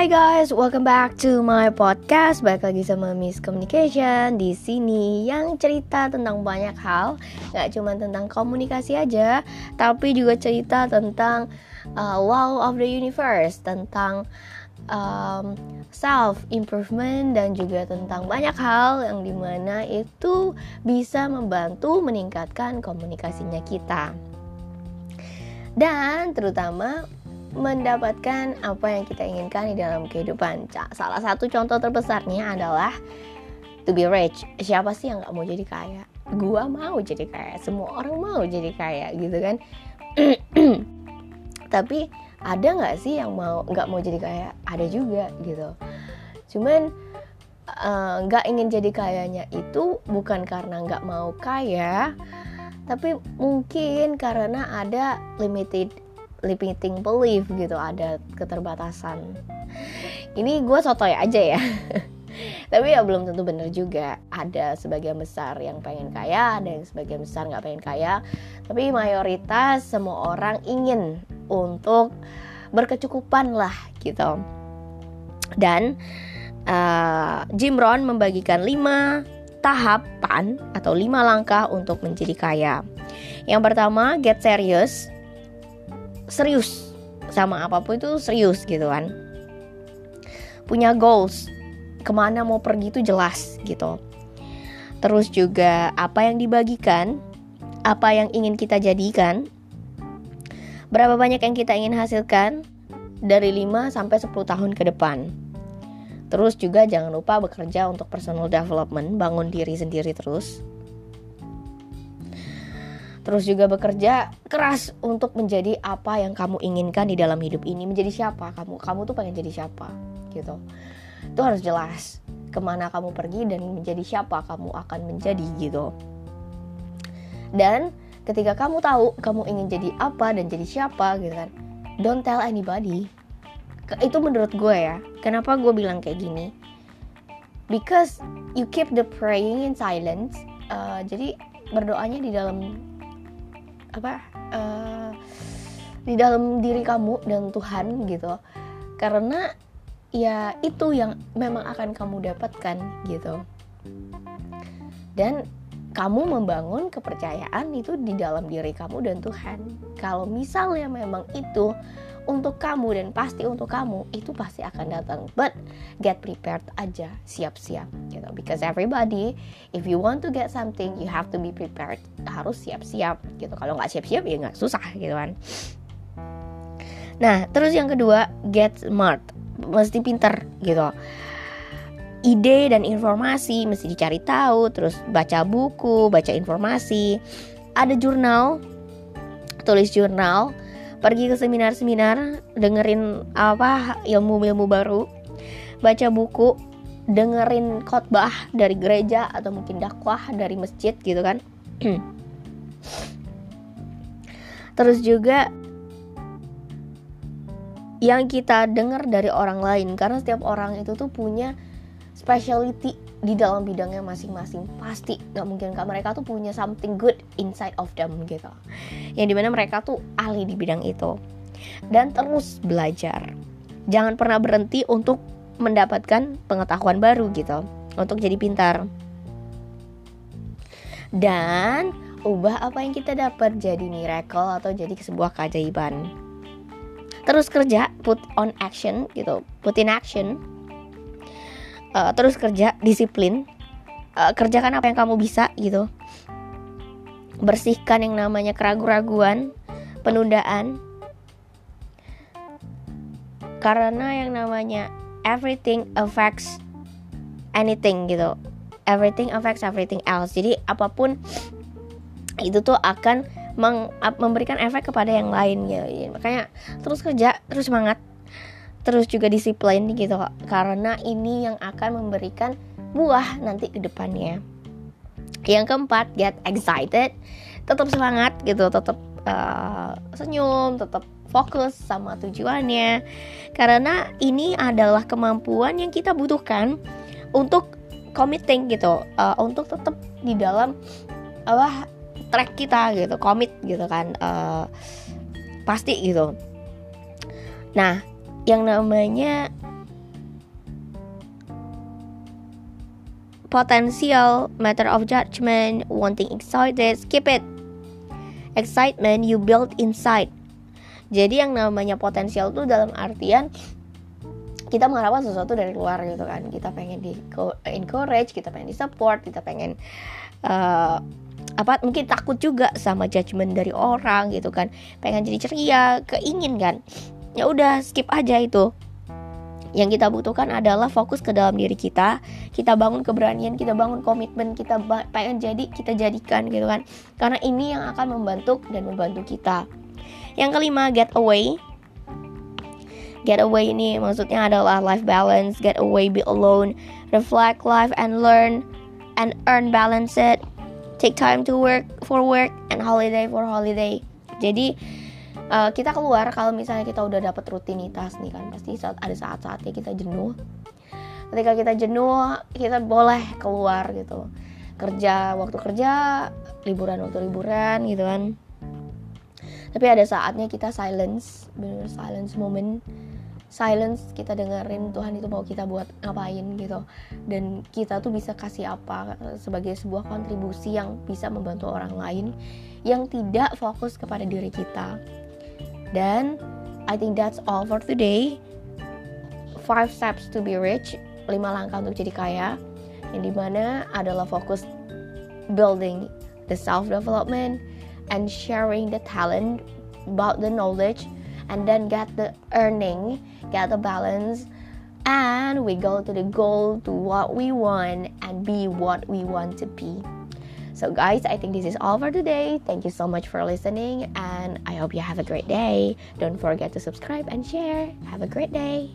Hi guys, welcome back to my podcast. Balik lagi sama Miss Communication di sini yang cerita tentang banyak hal, nggak cuma tentang komunikasi aja, tapi juga cerita tentang uh, law of the universe, tentang um, self improvement dan juga tentang banyak hal yang di mana itu bisa membantu meningkatkan komunikasinya kita dan terutama mendapatkan apa yang kita inginkan di dalam kehidupan. Salah satu contoh terbesarnya adalah to be rich. Siapa sih yang nggak mau jadi kaya? Gua mau jadi kaya. Semua orang mau jadi kaya, gitu kan? Tapi ada nggak sih yang mau nggak mau jadi kaya? Ada juga, gitu. Cuman eh, nggak uh, ingin jadi kayanya itu bukan karena nggak mau kaya, tapi mungkin karena ada limited limiting belief gitu ada keterbatasan. Ini gue sotoy aja ya. Tapi ya belum tentu bener juga. Ada sebagian besar yang pengen kaya ada yang sebagian besar nggak pengen kaya. Tapi mayoritas semua orang ingin untuk berkecukupan lah gitu. Dan uh, Jim Rohn membagikan lima tahapan atau lima langkah untuk menjadi kaya. Yang pertama, get serious serius. Sama apa pun itu serius gitu kan. Punya goals. Ke mana mau pergi itu jelas gitu. Terus juga apa yang dibagikan apa yang ingin kita jadikan berapa banyak yang kita ingin hasilkan dari 5 sampai 10 tahun ke depan. Terus juga jangan lupa bekerja untuk personal development bangun diri sendiri terus terus juga bekerja keras untuk menjadi apa yang kamu inginkan di dalam hidup ini. Menjadi siapa? Kamu kamu tuh pengen jadi siapa? Gitu. Itu harus jelas ke mana kamu pergi dan menjadi siapa kamu akan menjadi gitu. Dan ketika kamu tahu kamu ingin jadi apa dan jadi siapa gitu kan don't tell anybody. Itu menurut gue ya. Kenapa gue bilang kayak gini? Because you keep the praying in silence. Uh, jadi berdoanya di dalam apa uh, di dalam diri kamu dan Tuhan gitu. Karena ya itu yang memang akan kamu dapatkan gitu. Dan kamu membangun kepercayaan itu di dalam diri kamu dan Tuhan. Kalau misalnya memang itu untuk kamu dan pasti untuk kamu itu pasti akan datang. But get prepared aja siap-siap gitu because everybody if you want to get something you have to be prepared harus siap-siap gitu. Kalau nggak siap-siap ya nggak susah gitu kan. Nah terus yang kedua get smart. Mesti pinter gitu. Ide dan informasi mesti dicari tahu terus baca buku baca informasi. Ada jurnal tulis jurnal pergi ke seminar-seminar, dengerin apa ilmu-ilmu baru, baca buku, dengerin khotbah dari gereja atau mungkin dakwah dari masjid gitu kan. Terus juga yang kita dengar dari orang lain karena setiap orang itu tuh punya specialty di dalam bidangnya masing-masing. Pasti nggak mungkin kak mereka tuh punya something good inside of them gitu. Yang di mana mereka tuh ahli di bidang itu. Dan terus belajar. Jangan pernah berhenti untuk mendapatkan pengetahuan baru gitu. Untuk jadi pintar. Dan ubah apa yang kita dapat. Jadi miracle atau jadi sebuah keajaiban. Terus kerja put on action gitu. Put in action uh, terus kerja disiplin. Uh, kerjakan apa yang kamu bisa gitu. Bersihkan yang namanya keraguan-raguan penundaan. Karena yang namanya everything affects anything gitu. Everything affects everything else. Jadi apa pun itu tuh akan memberikan efek kepada yang lain ya makanya terus kerja terus semangat terus juga disiplin gitu karena ini yang akan memberikan buah nanti ke depannya. Yang keempat get excited. Tetap semangat gitu tetap uh, senyum tetap fokus sama tujuannya. Karena ini adalah kemampuan yang kita butuhkan untuk committing gitu uh, untuk tetap di dalam apa track kita gitu komit gitu kan uh, pasti gitu. Nah yang namanya potensial matter of judgment, wanting excited, skip it. Excitement you build inside. Jadi yang namanya potensial tuh dalam artian kita mengharapkan sesuatu dari luar gitu kan. Kita pengen di encourage, kita pengen di support, kita pengen uh, apa mungkin takut juga sama judgement dari orang gitu kan. Pengen jadi ceria, keingin kan ya udah skip aja itu. Yang kita butuhkan adalah fokus ke dalam diri kita kita bangun keberanian kita bangun komitmen kita pengen jadi kita jadikan gitu kan. Karena ini yang akan membantu dan membantu kita. Yang kelima get away. Get away ini maksudnya adalah life balance get away be alone reflect life and learn and earn balance it. Take time to work for work and holiday for holiday. Jadi uh, kita keluar kalau misalnya kita udah dapat rutinitas nih kan. Pasti saat ada saat-saatnya kita jenuh. Ketika kita jenuh kita boleh keluar gitu. Kerja waktu kerja liburan waktu liburan gitu kan. Tapi ada saatnya kita silence bener silence moment. Silence kita dengerin Tuhan itu mau kita buat ngapain gitu. Dan kita tuh bisa kasih apa sebagai sebuah kontribusi yang bisa membantu orang lain yang tidak fokus kepada diri kita dan I think that's all for today. Five steps to be rich, lima langkah untuk jadi kaya, yang di mana adalah fokus building the self development and sharing the talent about the knowledge and then get the earning, get the balance, and we go to the goal to what we want and be what we want to be. So, guys, I think this is all for today. Thank you so much for listening, and I hope you have a great day. Don't forget to subscribe and share. Have a great day.